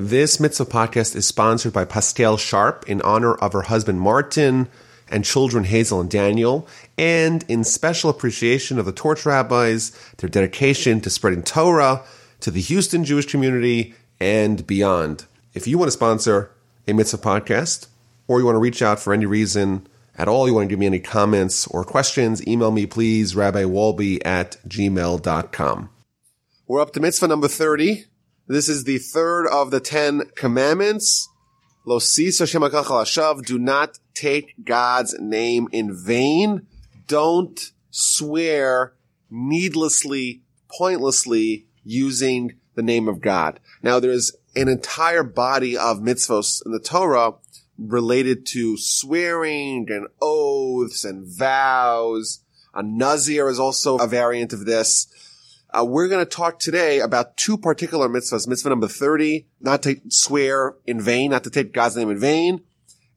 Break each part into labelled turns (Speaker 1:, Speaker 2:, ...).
Speaker 1: This mitzvah podcast is sponsored by Pascale Sharpe in honor of her husband Martyn and children Hazel and Daniel, and in special appreciation of the torch rabbis, their dedication to spreading Torah to the Houston Jewish community and beyond. If you want to sponsor a mitzvah podcast, or you want to reach out for any reason at all, you want to give me any comments or questions, email me please, rabbiwolbe at gmail.com. We're up to mitzvah number 30. This is the third of the Ten Commandments. Do not take God's name in vain. Don't swear needlessly, pointlessly using the name of God. Now there's an entire body of mitzvos in the Torah related to swearing and oaths and vows. A nazir is also a variant of this. Uh, we're going to talk today about two particular mitzvahs. Mitzvah number 30, not to swear in vain, not to take God's name in vain.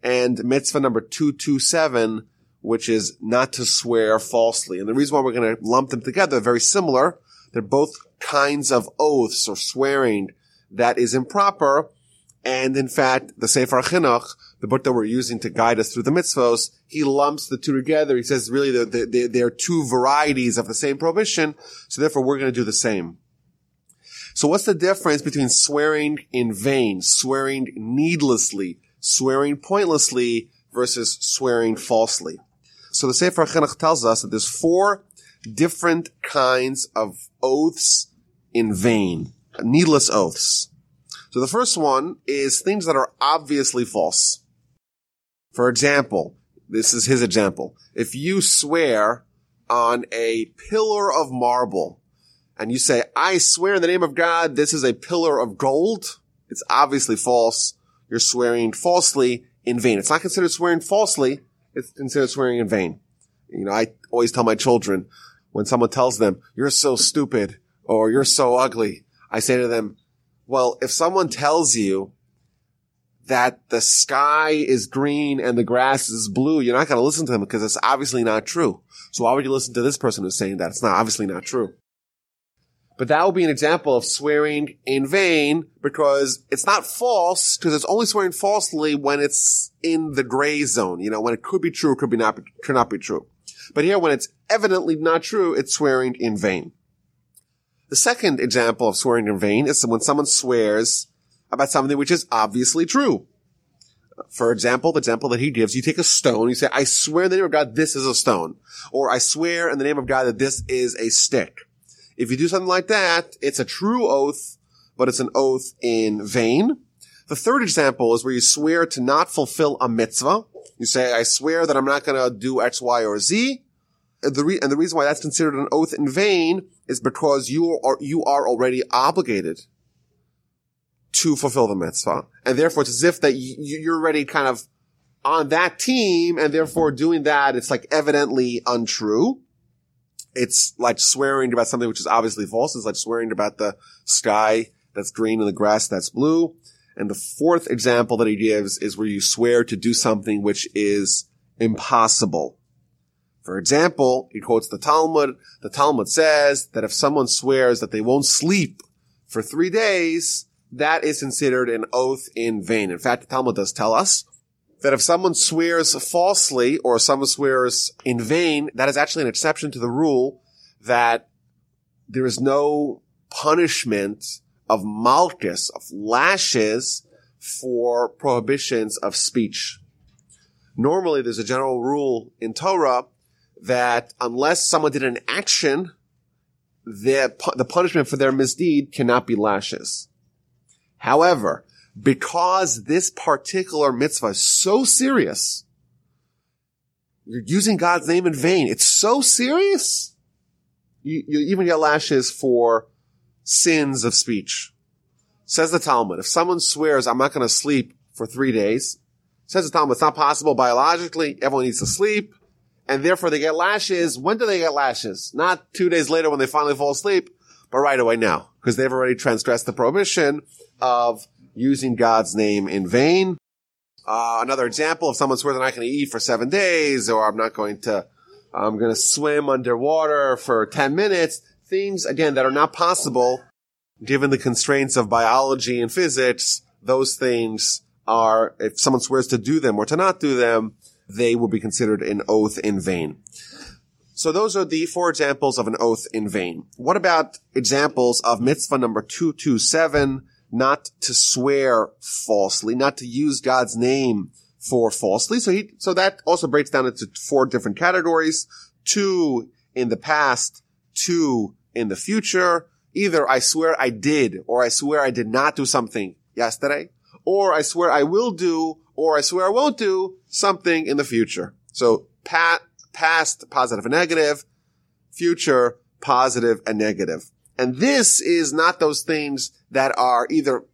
Speaker 1: And mitzvah number 227, which is not to swear falsely. And the reason why we're going to lump them together, very similar. They're both kinds of oaths or swearing that is improper. And in fact, the Sefer Chinuch, the book that we're using to guide us through the mitzvos, he lumps the two together. He says really they're, they're, they're two varieties of the same prohibition. So therefore we're going to do the same. So what's the difference between swearing in vain, swearing needlessly, swearing pointlessly versus swearing falsely? So the Sefer Chinuch tells us that there's four different kinds of oaths in vain, needless oaths. So the first one is things that are obviously false. For example, this is his example. If you swear on a pillar of marble and you say, I swear in the name of God, this is a pillar of gold, it's obviously false. You're swearing falsely in vain. It's not considered swearing falsely. It's considered swearing in vain. You know, I always tell my children when someone tells them, you're so stupid or you're so ugly, I say to them, well, if someone tells you that the sky is green and the grass is blue, you're not going to listen to them because it's obviously not true. So why would you listen to this person who's saying that? It's not obviously not true. But that will be an example of swearing in vain because it's not false because it's only swearing falsely when it's in the gray zone. You know, when it could be true, could be not, could not be true. But here, when it's evidently not true, it's swearing in vain. The second example of swearing in vain is when someone swears about something which is obviously true. For example, the example that he gives, you take a stone, you say, I swear in the name of God, this is a stone. Or I swear in the name of God that this is a stick. If you do something like that, it's a true oath, but it's an oath in vain. The third example is where you swear to not fulfill a mitzvah. You say, I swear that I'm not going to do X, Y, or Z the re- and the reason why that's considered an oath in vain is because you are you are already obligated to fulfill the mitzvah, and therefore it's as if that you, you're already kind of on that team, and therefore doing that it's like evidently untrue. It's like swearing about something which is obviously false. It's like swearing about the sky that's green and the grass that's blue. And the fourth example that he gives is where you swear to do something which is impossible. For example, he quotes the Talmud. The Talmud says that if someone swears that they won't sleep for three days, that is considered an oath in vain. In fact, the Talmud does tell us that if someone swears falsely or someone swears in vain, that is actually an exception to the rule that there is no punishment of malchus, of lashes for prohibitions of speech. Normally, there's a general rule in Torah that unless someone did an action, the, the punishment for their misdeed cannot be lashes. However, because this particular mitzvah is so serious, you're using God's name in vain. It's so serious. You, you even get lashes for sins of speech. Says the Talmud, if someone swears, I'm not going to sleep for three days, says the Talmud, it's not possible biologically. Everyone needs to sleep and therefore they get lashes. When do they get lashes? Not two days later when they finally fall asleep, but right away now, because they've already transgressed the prohibition of using God's name in vain. Uh, another example, if someone swears they're not going to eat for seven days, or I'm not going to, I'm going to swim underwater for 10 minutes, things, again, that are not possible given the constraints of biology and physics, those things are, if someone swears to do them or to not do them, they will be considered an oath in vain. So those are the four examples of an oath in vain. What about examples of mitzvah number 227, not to swear falsely, not to use God's name for falsely. So he, so that also breaks down into four different categories. Two in the past, two in the future. Either I swear I did or I swear I did not do something yesterday or I swear I will do or I swear I won't do something in the future. So pat, past, positive and negative, future, positive and negative. And this is not those things that are either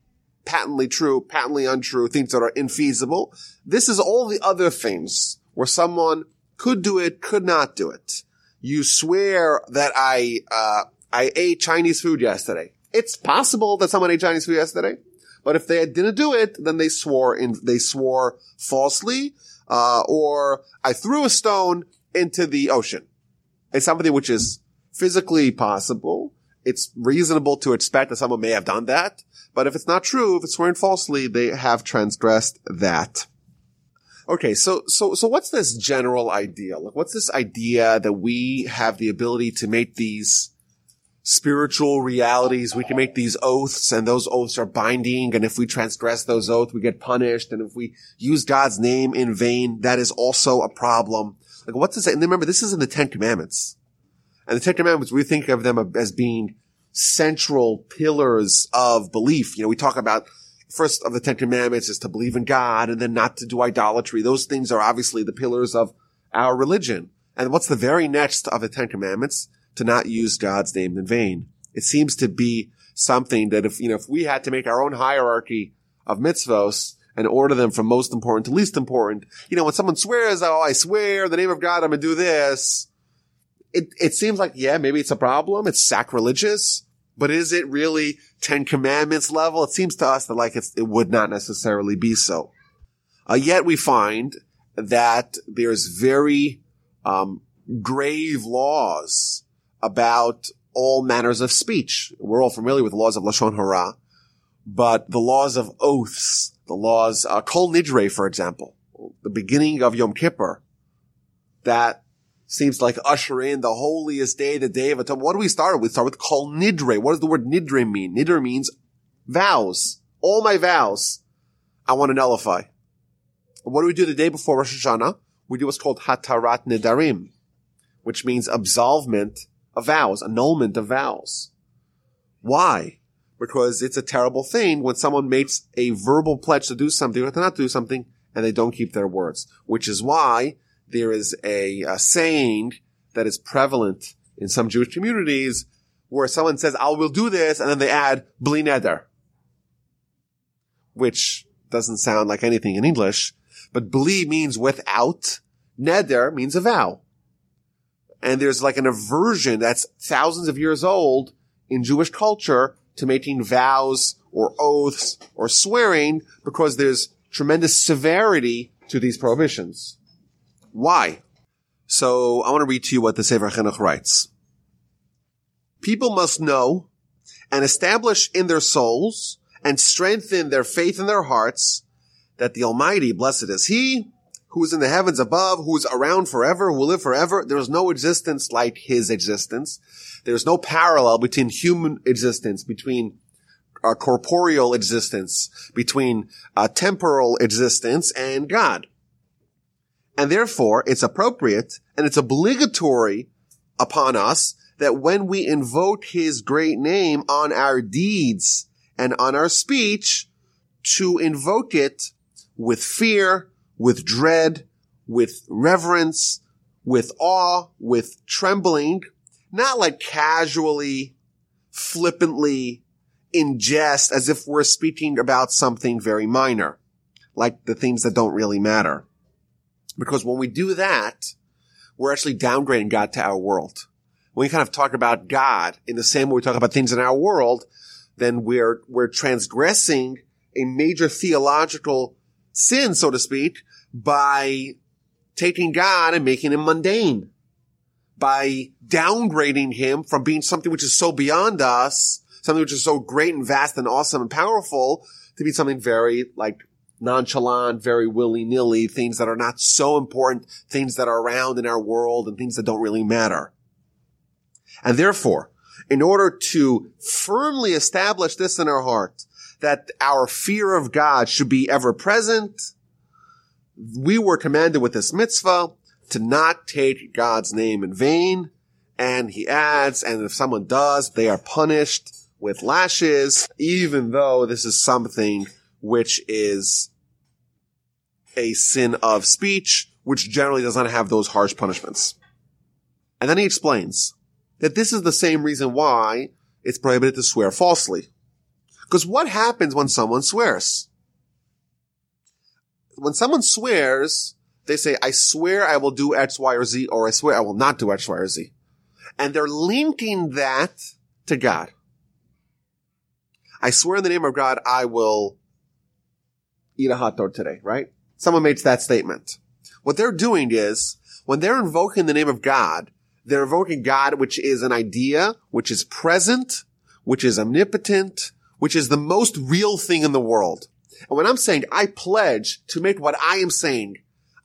Speaker 1: patently true, patently untrue, things that are infeasible. This is all the other things where someone could do it, could not do it. You swear that I, uh, I ate Chinese food yesterday. It's possible that someone ate Chinese food yesterday, but if they didn't do it, then they swore in, they swore falsely, uh, or I threw a stone into the ocean. It's something which is physically possible. It's reasonable to expect that someone may have done that. But if it's not true, if it's swearing falsely, they have transgressed that. Okay, so so so what's this general idea? Like, what's this idea that we have the ability to make these spiritual realities? We can make these oaths, and those oaths are binding. And if we transgress those oaths, we get punished. And if we use God's name in vain, that is also a problem. Like, what's this? And remember, this is in the Ten Commandments. And the Ten Commandments, we think of them as being central pillars of belief. You know, we talk about first of the Ten Commandments is to believe in God and then not to do idolatry. Those things are obviously the pillars of our religion. And what's the very next of the Ten Commandments? To not use God's name in vain. It seems to be something that if, you know, if we had to make our own hierarchy of mitzvos and order them from most important to least important, you know, when someone swears, oh, I swear in the name of God, I'm going to do this. It, it seems like, yeah, maybe it's a problem. It's sacrilegious. But is it really Ten Commandments level? It seems to us that like it would not necessarily be so. Uh, yet we find that there's very um, grave laws about all manners of speech. We're all familiar with the laws of lashon hara, but the laws of oaths, the laws, uh, kol nidre, for example, the beginning of Yom Kippur, that seems like usher in the holiest day, the day of atonement. What do we start with? We start with kol nidre. What does the word nidre mean? Nidre means vows. All my vows, I want to nullify. What do we do the day before Rosh Hashanah? We do what's called hatarat nidarim, which means absolvement of vows, annulment of vows. Why? Because it's a terrible thing when someone makes a verbal pledge to do something or to not do something and they don't keep their words, which is why there is a, a saying that is prevalent in some Jewish communities where someone says, I will do this, and then they add bli neder, which doesn't sound like anything in English, but bli means without, neder means a vow. And there's like an aversion that's thousands of years old in Jewish culture to making vows or oaths or swearing because there's tremendous severity to these prohibitions. Why? So I want to read to you what the Sefer Chinuch writes. People must know and establish in their souls and strengthen their faith in their hearts that the Almighty, blessed is He, who is in the heavens above, who is around forever, who will live forever. There is no existence like His existence. There is no parallel between human existence, between uh, corporeal existence, between uh, temporal existence and God. And therefore, it's appropriate and it's obligatory upon us that when we invoke his great name on our deeds and on our speech, to invoke it with fear, with dread, with reverence, with awe, with trembling, not like casually, flippantly, in jest, as if we're speaking about something very minor, like the things that don't really matter. Because when we do that, we're actually downgrading God to our world. When we kind of talk about God in the same way we talk about things in our world, then we're, we're transgressing a major theological sin, so to speak, by taking God and making him mundane. By downgrading him from being something which is so beyond us, something which is so great and vast and awesome and powerful, to be something very like nonchalant, very willy-nilly, things that are not so important, things that are around in our world and things that don't really matter. And therefore, in order to firmly establish this in our heart, that our fear of God should be ever present, we were commanded with this mitzvah to not take God's name in vain. And he adds, and if someone does, they are punished with lashes, even though this is something which is a sin of speech, which generally does not have those harsh punishments. And then he explains that this is the same reason why it's prohibited to swear falsely. Because what happens when someone swears? When someone swears, they say, I swear I will do X, Y, or Z, or I swear I will not do X, Y, or Z. And they're linking that to God. I swear in the name of God, I will eat a hot dog today, right? Someone makes that statement. What they're doing is, when they're invoking the name of God, they're invoking God, which is an idea, which is present, which is omnipotent, which is the most real thing in the world. And when I'm saying I pledge to make what I am saying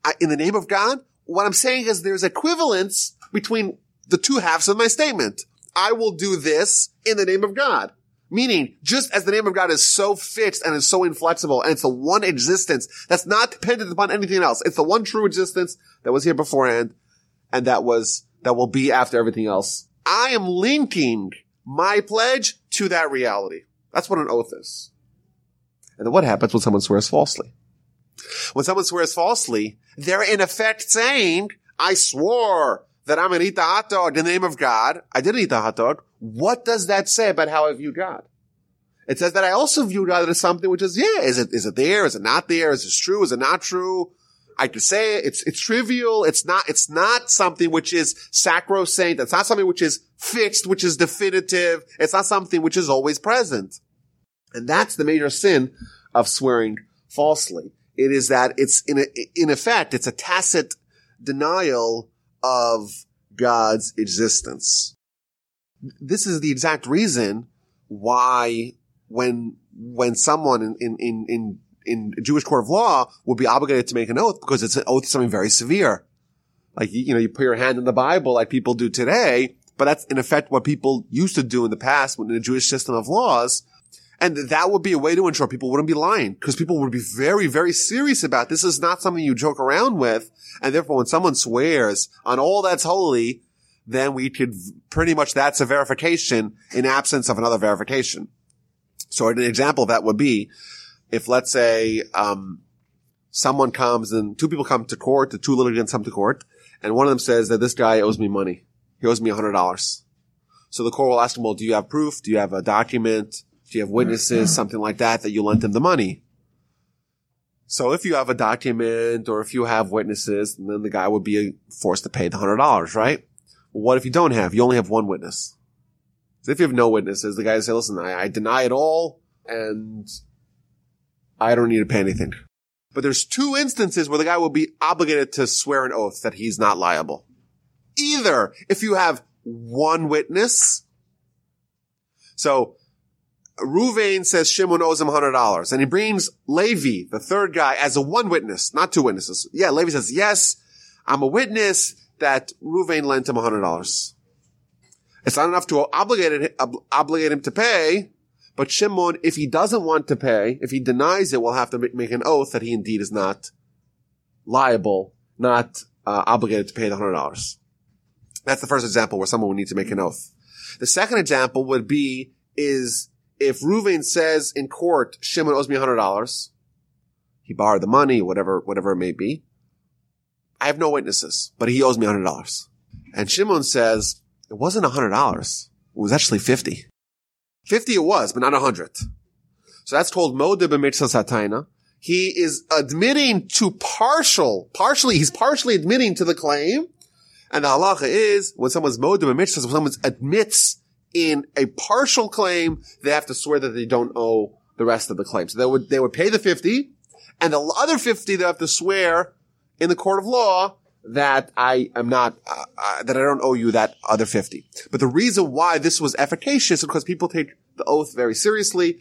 Speaker 1: I, in the name of God, what I'm saying is there's equivalence between the two halves of my statement. I will do this in the name of God. Meaning, just as the name of God is so fixed and is so inflexible, and it's the one existence that's not dependent upon anything else. It's the one true existence that was here beforehand, and that was, that will be after everything else. I am linking my pledge to that reality. That's what an oath is. And then what happens when someone swears falsely? When someone swears falsely, they're in effect saying, I swore that I'm going to eat the hot dog in the name of God. I didn't eat the hot dog. What does that say about how I view God? It says that I also view God as something which is, yeah, is it, is it there? Is it not there? Is it true? Is it not true? I could say it. It's, it's trivial. It's not, it's not something which is sacrosanct. It's not something which is fixed, which is definitive. It's not something which is always present. And that's the major sin of swearing falsely. It is that it's in a, in effect, it's a tacit denial of God's existence this is the exact reason why when when someone in in in in Jewish court of law would be obligated to make an oath because it's an oath to something very severe. Like you know, you put your hand in the Bible like people do today, but that's in effect what people used to do in the past in the Jewish system of laws. And that would be a way to ensure people wouldn't be lying because people would be very, very serious about this is not something you joke around with. And therefore, when someone swears on all that's holy, then we could pretty much that's a verification in absence of another verification. So an example of that would be if let's say um, someone comes and two people come to court, the two litigants come to court, and one of them says that this guy owes me money. He owes me hundred dollars. So the court will ask him, well, do you have proof? Do you have a document? Do you have witnesses? Mm-hmm. Something like that that you lent him the money. So if you have a document or if you have witnesses, then the guy would be forced to pay the hundred dollars, right? what if you don't have? You only have one witness. So if you have no witnesses, the guy would say, listen, I, I deny it all and I don't need to pay anything. But there's two instances where the guy will be obligated to swear an oath that he's not liable. Either if you have one witness. So Ruvain says Shimon owes him $100 and he brings Levi, the third guy, as a one witness, not two witnesses. Yeah, Levi says, yes, I'm a witness that Ruvain lent him $100. It's not enough to obligate, obligate him to pay, but Shimon, if he doesn't want to pay, if he denies it, will have to make an oath that he indeed is not liable, not uh, obligated to pay the $100. That's the first example where someone would need to make an oath. The second example would be is if Ruvain says in court, Shimon owes me $100, he borrowed the money, whatever, whatever it may be. I have no witnesses, but he owes me $100. And Shimon says, it wasn't $100. It was actually 50. 50 it was, but not 100. So that's called Modeh b'miktzas sataina. He is admitting to partial, partially, he's partially admitting to the claim. And the halacha is, when someone's Modeh b'miktzas, when someone admits in a partial claim, they have to swear that they don't owe the rest of the claim. So they would, they would pay the 50, and the other 50 they have to swear in the court of law that I am not, uh, uh, that I don't owe you that other 50. But the reason why this was efficacious is because people take the oath very seriously.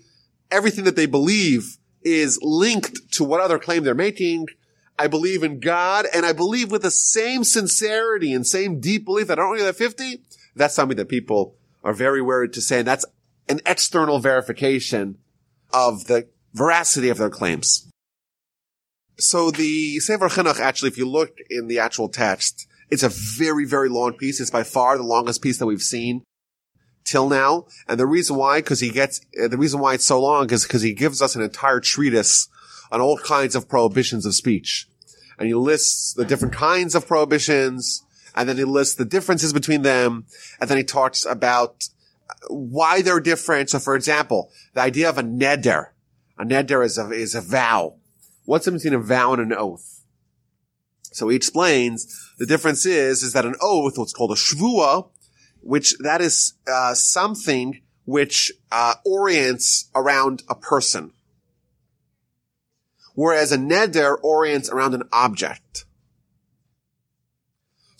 Speaker 1: Everything that they believe is linked to what other claim they're making. I believe in God and I believe with the same sincerity and same deep belief that I don't owe you that 50. That's something that people are very wary to say. That's an external verification of the veracity of their claims. So the Sefer Chinuch, actually, if you look in the actual text, it's a very, very long piece. It's by far the longest piece that we've seen till now. And the reason why, because he gets, uh, the reason why it's so long is because he gives us an entire treatise on all kinds of prohibitions of speech. And he lists the different kinds of prohibitions, and then he lists the differences between them, and then he talks about why they're different. So for example, the idea of a neder. A neder is a, is a vow. What's the between a vow and an oath? So he explains the difference is, is that an oath, what's called a shvua, which that is uh, something which uh, orients around a person, whereas a neder orients around an object.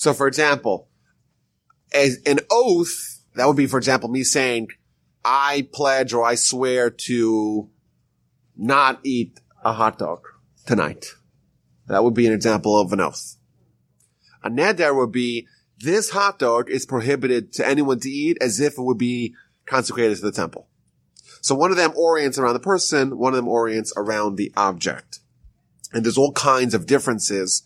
Speaker 1: So, for example, as an oath that would be, for example, me saying, "I pledge or I swear to not eat a hot dog tonight." That would be an example of an oath. A neder would be this hot dog is prohibited to anyone to eat as if it would be consecrated to the temple. So one of them orients around the person, one of them orients around the object. And there's all kinds of differences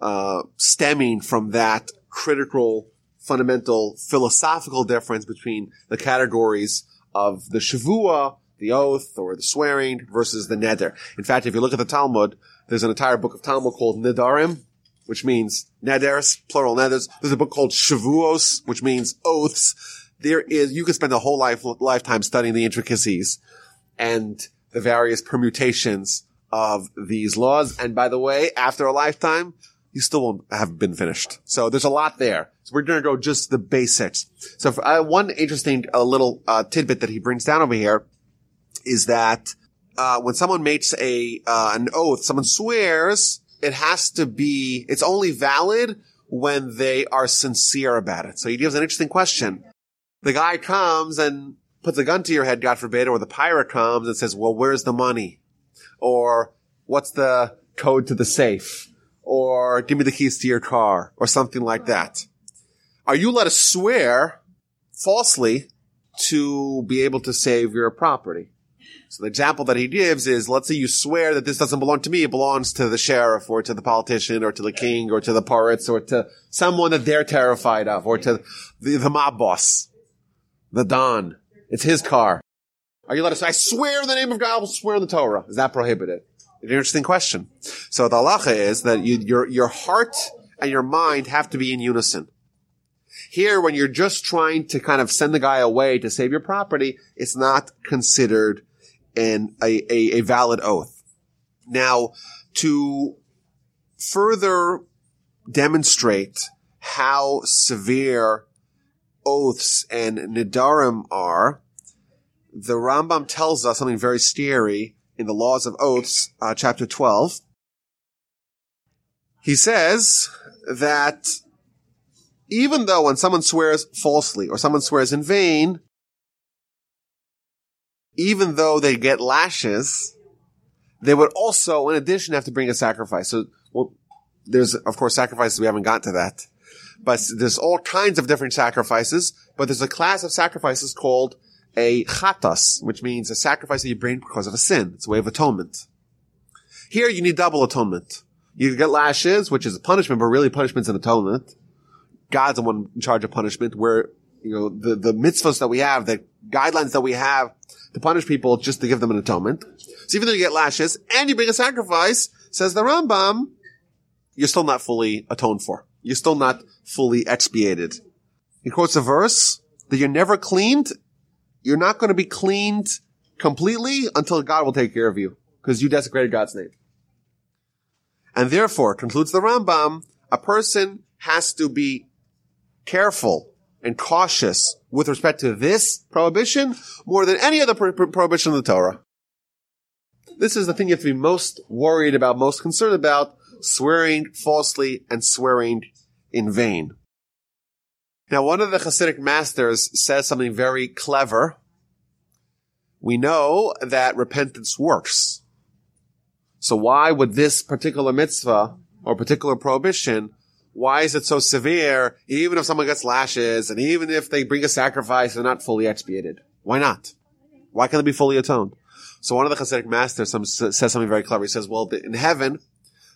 Speaker 1: uh, stemming from that critical, fundamental, philosophical difference between the categories of the shavua, the oath, or the swearing versus the neder. In fact, if you look at the Talmud, there's an entire book of Talmud called Nedarim, which means neders, plural neders. There's a book called Shavuos, which means oaths. There is, you could spend a whole life, lifetime studying the intricacies and the various permutations of these laws. And by the way, after a lifetime, you still won't have been finished. So there's a lot there. So we're going to go just the basics. So for, uh, one interesting uh, little uh, tidbit that he brings down over here is that uh, when someone makes a uh, an oath, someone swears it has to be, it's only valid when they are sincere about it. So he gives an interesting question. The guy comes and puts a gun to your head, God forbid, or the pirate comes and says, well, where's the money? Or what's the code to the safe? Or give me the keys to your car or something like that. Are you allowed to swear falsely to be able to save your property? So the example that he gives is, let's say you swear that this doesn't belong to me, it belongs to the sheriff or to the politician or to the king or to the pirates or to someone that they're terrified of or to the, the mob boss, the Don. It's his car. Are you allowed to say, I swear in the name of God, I will swear in the Torah. Is that prohibited? An interesting question. So the halacha is that you, your, your heart and your mind have to be in unison. Here, when you're just trying to kind of send the guy away to save your property, it's not considered and a, a, a valid oath. Now, to further demonstrate how severe oaths and nidarim are, the Rambam tells us something very scary in the Laws of Oaths, uh, chapter 12. He says that even though when someone swears falsely or someone swears in vain, even though they get lashes, they would also, in addition, have to bring a sacrifice. So, well, there's, of course, sacrifices. We haven't got to that. But there's all kinds of different sacrifices, but there's a class of sacrifices called a chatas, which means a sacrifice that you bring because of a sin. It's a way of atonement. Here you need double atonement. You get lashes, which is a punishment, but really punishment's an atonement. God's the one in charge of punishment, where, you know, the, the mitzvahs that we have, the guidelines that we have to punish people just to give them an atonement. So even though you get lashes and you bring a sacrifice, says the Rambam, you're still not fully atoned for. You're still not fully expiated. He quotes a verse that you're never cleaned. You're not going to be cleaned completely until God will take care of you because you desecrated God's name. And therefore, concludes the Rambam, a person has to be careful and cautious with respect to this prohibition more than any other pro- pro- prohibition in the Torah. This is the thing you have to be most worried about, most concerned about, swearing falsely and swearing in vain. Now, one of the Hasidic masters says something very clever. We know that repentance works. So why would this particular mitzvah or particular prohibition, why is it so severe even if someone gets lashes and even if they bring a sacrifice, they're not fully expiated? Why not? Why can't they be fully atoned? So one of the Hasidic masters says something very clever. He says, well, in heaven,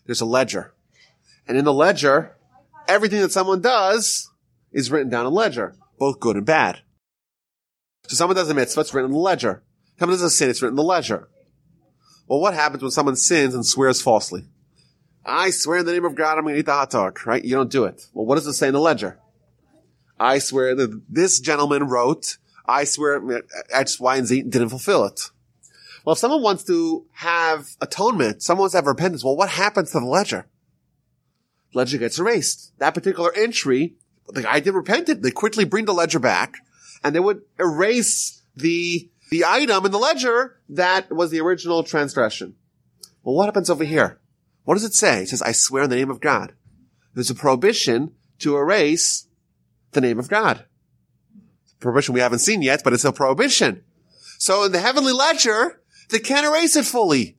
Speaker 1: there's a ledger. And in the ledger, everything that someone does is written down in ledger, both good and bad. So someone does a mitzvah, it's written in the ledger. Someone does a sin, it's written in the ledger. Well, what happens when someone sins and swears falsely? I swear in the name of God, I'm going to eat the hot dog, right? You don't do it. Well, what does it say in the ledger? I swear that this gentleman wrote, I swear X, Y, and Z didn't fulfill it. Well, if someone wants to have atonement, someone wants to have repentance, well, what happens to the ledger? Ledger gets erased. That particular entry, the guy did repented. They quickly bring the ledger back and they would erase the, the item in the ledger that was the original transgression. Well, what happens over here? What does it say? It says, I swear in the name of God. There's a prohibition to erase the name of God. Prohibition we haven't seen yet, but it's a prohibition. So in the heavenly ledger, they can't erase it fully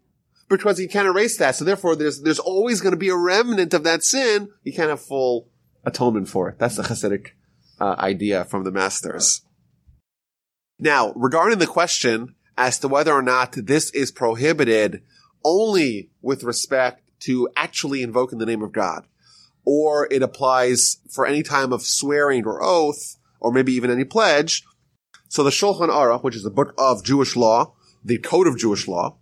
Speaker 1: because you can't erase that. So therefore, there's there's always going to be a remnant of that sin. You can't have full atonement for. That's the Hasidic uh, idea from the masters. Now, regarding the question as to whether or not this is prohibited only with respect to actually invoking the name of God, or it applies for any time of swearing or oath, or maybe even any pledge. So the Shulchan Aruch, which is a book of Jewish law, the code of Jewish law,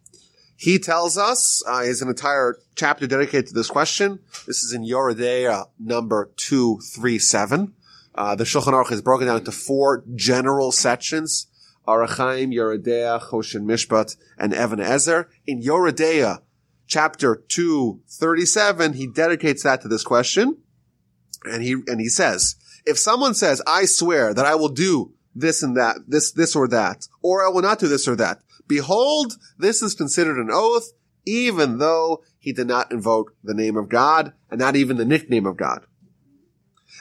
Speaker 1: he tells us, uh, is an entire chapter dedicated to this question. This is in Yoreh De'ah number 237. Uh, the Shulchan Aruch is broken down into four general sections. Orach Chaim, Yoreh De'ah, Choshen Mishpat, and Even Ezer. In Yoreh De'ah, chapter 237, he dedicates that to this question. And he, and he says, if someone says, I swear that I will do this and that, this, this or that, or I will not do this or that, behold, this is considered an oath, even though he did not invoke the name of God and not even the nickname of God.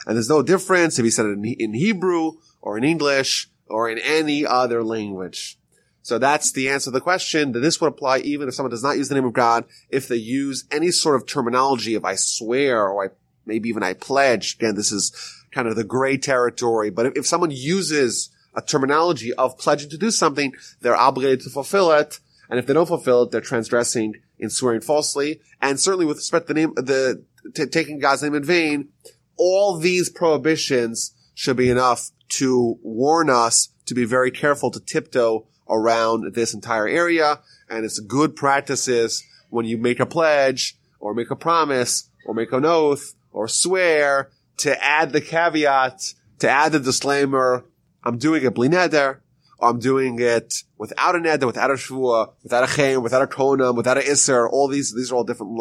Speaker 1: And there's no difference if he said it in, Hebrew or in English or in any other language. So that's the answer to the question that this would apply even if someone does not use the name of God, if they use any sort of terminology of I swear or I, maybe even I pledge. Again, this is kind of the gray territory. But if, if someone uses a terminology of pledging to do something, they're obligated to fulfill it. And if they don't fulfill it, they're transgressing in swearing falsely. And certainly with respect to the name, the, t- taking God's name in vain, all these prohibitions should be enough to warn us to be very careful to tiptoe around this entire area. And it's good practices when you make a pledge or make a promise or make an oath or swear to add the caveat, to add the disclaimer, I'm doing it bli neder, or I'm doing it without a neder, without a shvua, without a chaim, without a konam, without a isser. All these, these are all different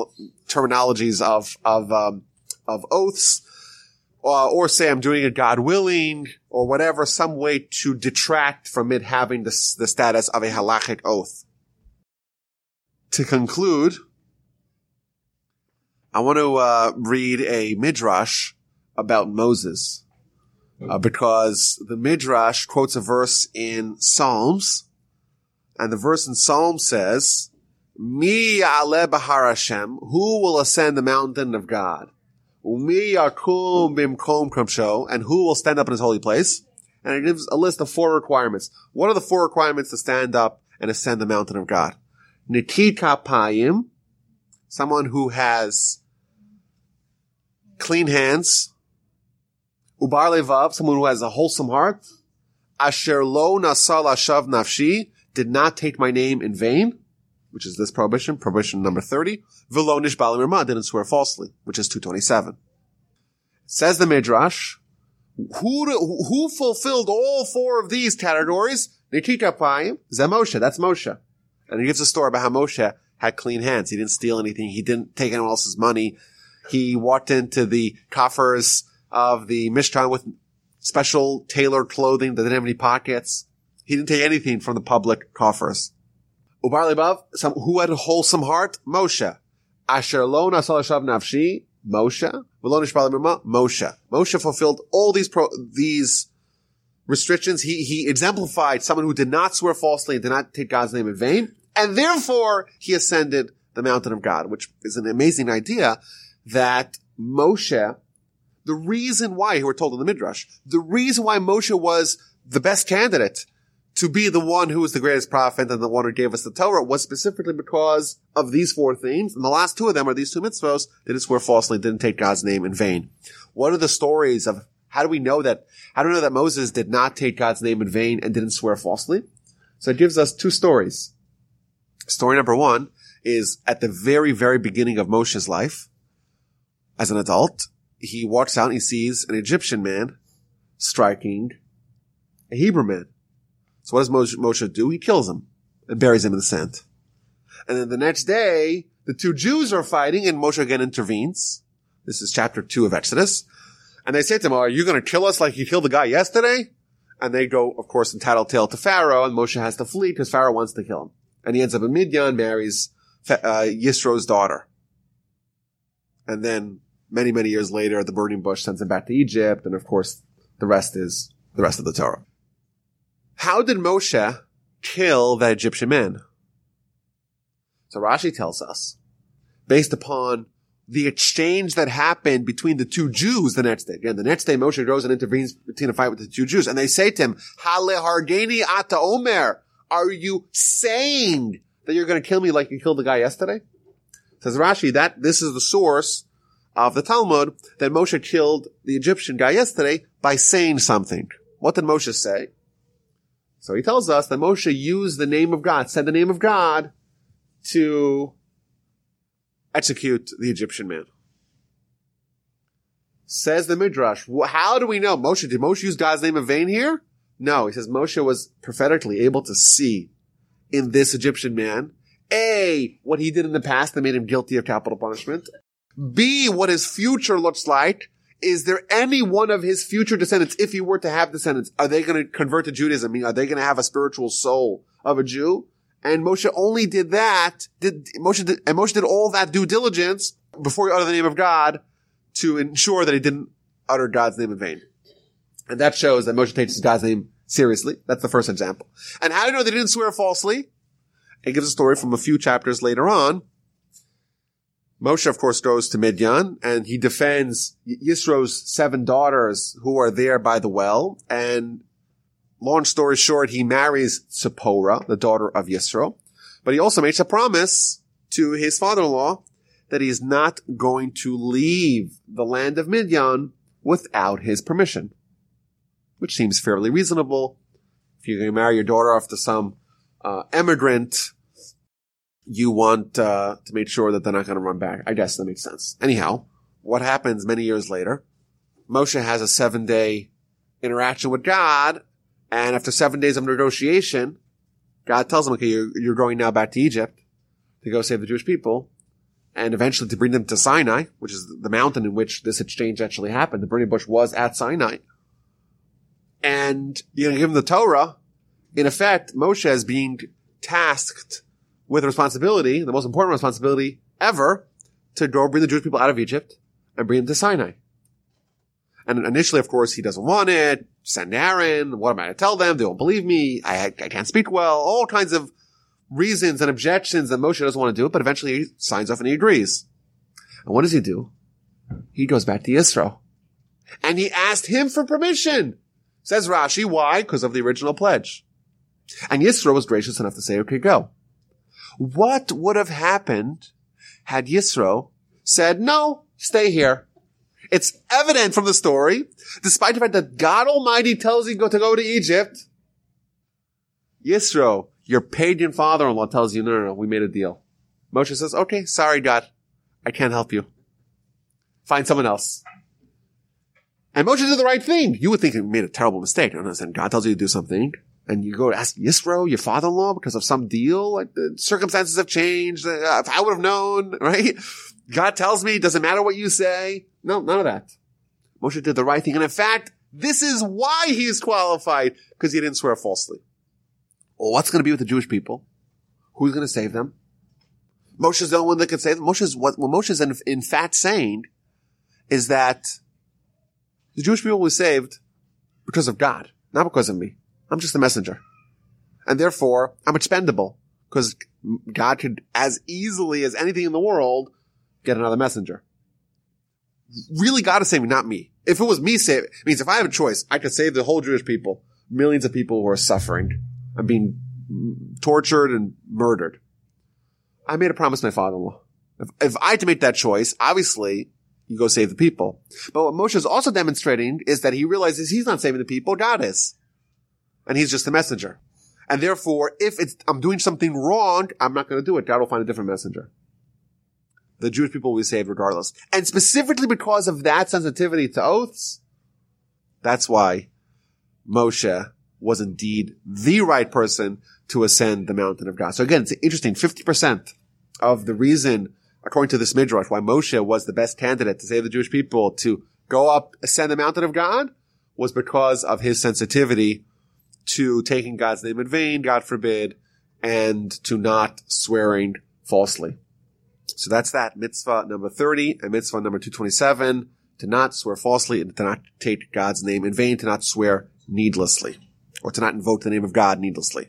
Speaker 1: terminologies of, of, um, of oaths. Uh, or say I'm doing it God willing, or whatever, some way to detract from it having the, the status of a halachic oath. To conclude, I want to uh, read a midrash about Moses, uh, because the midrash quotes a verse in Psalms, and the verse in Psalms says, "Mi ale bahar Hashem, who will ascend the mountain of God?" Umi yakum bimkom kodsho, and who will stand up in his holy place? And it gives a list of four requirements. What are the four requirements to stand up and ascend the mountain of God? Nikita payim, someone who has clean hands. Ubar levav, someone who has a wholesome heart. Asher lo nasa lashav nafshi, did not take my name in vain which is this prohibition, prohibition number 30. Vilonish balim didn't swear falsely, which is 227. Says the Midrash, who, who fulfilled all four of these categories? Nikita Payim, Zemoshe, that's Moshe. And he gives a story about how Moshe had clean hands. He didn't steal anything. He didn't take anyone else's money. He walked into the coffers of the Mishkan with special tailored clothing that didn't have any pockets. He didn't take anything from the public coffers. Ubar some who had a wholesome heart, Moshe. Asher lo nasal nafshi, Moshe. Moshe. Moshe fulfilled all these pro, these restrictions. He he exemplified someone who did not swear falsely and did not take God's name in vain, and therefore he ascended the mountain of God, which is an amazing idea that Moshe, the reason why, we're told in the Midrash, the reason why Moshe was the best candidate to be the one who was the greatest prophet and the one who gave us the Torah was specifically because of these four things. And the last two of them are these two mitzvahs, didn't swear falsely, didn't take God's name in vain. What are the stories of how do we know that, how do we know that Moses did not take God's name in vain and didn't swear falsely? So it gives us two stories. Story number one is at the very, very beginning of Moshe's life as an adult. He walks out and he sees an Egyptian man striking a Hebrew man. So what does Moshe, Moshe do? He kills him and buries him in the sand. And then the next day, the two Jews are fighting and Moshe again intervenes. This is chapter two of Exodus. And they say to him, are you going to kill us like you killed the guy yesterday? And they go, of course, in tattletale to Pharaoh and Moshe has to flee because Pharaoh wants to kill him. And he ends up in Midian, marries uh, Yisro's daughter. And then many, many years later, the burning bush sends him back to Egypt. And of course, the rest is the rest of the Torah. How did Moshe kill that Egyptian man? So Rashi tells us, based upon the exchange that happened between the two Jews the next day. Again, the next day Moshe goes and intervenes between a fight with the two Jews, and they say to him, Hale hargeni ata omer, are you saying that you're going to kill me like you killed the guy yesterday? Says Rashi that this is the source of the Talmud that Moshe killed the Egyptian guy yesterday by saying something. What did Moshe say? So he tells us that Moshe used the name of God, said the name of God to execute the Egyptian man. Says the Midrash, how do we know? Moshe, did Moshe use God's name in vain here? No, he says Moshe was prophetically able to see in this Egyptian man, A, what he did in the past that made him guilty of capital punishment. B, what his future looks like is there any one of his future descendants, if he were to have descendants, are they going to convert to Judaism? I mean, are they going to have a spiritual soul of a Jew? And Moshe only did that, did, Moshe did, and Moshe did all that due diligence before he uttered the name of God to ensure that he didn't utter God's name in vain. And that shows that Moshe takes God's name seriously. That's the first example. And how do you know they didn't swear falsely? It gives a story from a few chapters later on Moshe, of course, goes to Midian and he defends Yisro's seven daughters who are there by the well. And long story short, he marries Zipporah, the daughter of Yisro. But he also makes a promise to his father-in-law that he's not going to leave the land of Midian without his permission, which seems fairly reasonable. If you're going to marry your daughter off to some uh, emigrant you want uh, to make sure that they're not going to run back. I guess that makes sense. Anyhow, what happens many years later? Moshe has a seven day interaction with God, and after seven days of negotiation, God tells him, "Okay, you're, you're going now back to Egypt to go save the Jewish people." And eventually to bring them to Sinai, which is the mountain in which this exchange actually happened. The burning bush was at Sinai. And you're going to give them the Torah. In effect, Moshe is being tasked with responsibility, the most important responsibility ever, to go bring the Jewish people out of Egypt and bring them to Sinai. And initially, of course, he doesn't want it. Send Aaron. What am I to tell them? They won't believe me. I, I can't speak well. All kinds of reasons and objections that Moshe doesn't want to do it, but eventually he signs off and he agrees. And what does he do? He goes back to Yisro. And he asked him for permission. Says Rashi, why? Because of the original pledge. And Yisro was gracious enough to say, okay, go. What would have happened had Yisro said, no, stay here? It's evident from the story, despite the fact that God Almighty tells you to go to Egypt, Yisro, your pagan father-in-law tells you, no, no, no, we made a deal. Moshe says, okay, sorry, God. I can't help you. Find someone else. And Moshe did the right thing. You would think he made a terrible mistake. And God tells you to do something and you go ask Yisro, your father-in-law, because of some deal, like the circumstances have changed. Uh, if I would have known, right? God tells me, doesn't matter what you say. No, none of that. Moshe did the right thing. And in fact, this is why he's qualified, because he didn't swear falsely. Well, what's going to be with the Jewish people? Who's going to save them? Moshe's the only one that can save them. Moshe's what, what Moshe's in, in fact saying is that the Jewish people were saved because of God, not because of me. I'm just a messenger. And therefore, I'm expendable. because God could as easily as anything in the world get another messenger. Really God is saving, not me. If it was me saving, it means if I have a choice, I could save the whole Jewish people, millions of people who are suffering and being tortured and murdered. I made a promise to my father-in-law. If, if I had to make that choice, obviously you go save the people. But what Moshe is also demonstrating is that he realizes he's not saving the people, God is. And he's just a messenger. And therefore, if I'm doing something wrong, I'm not going to do it. God will find a different messenger. The Jewish people will be saved regardless. And specifically because of that sensitivity to oaths, that's why Moshe was indeed the right person to ascend the mountain of God. So again, it's interesting. 50% of the reason, according to this midrash, why Moshe was the best candidate to save the Jewish people to go up, ascend the mountain of God was because of his sensitivity to taking God's name in vain, God forbid, and to not swearing falsely. So that's that mitzvah number 30 and mitzvah number 227 to not swear falsely and to not take God's name in vain, to not swear needlessly or to not invoke the name of God needlessly.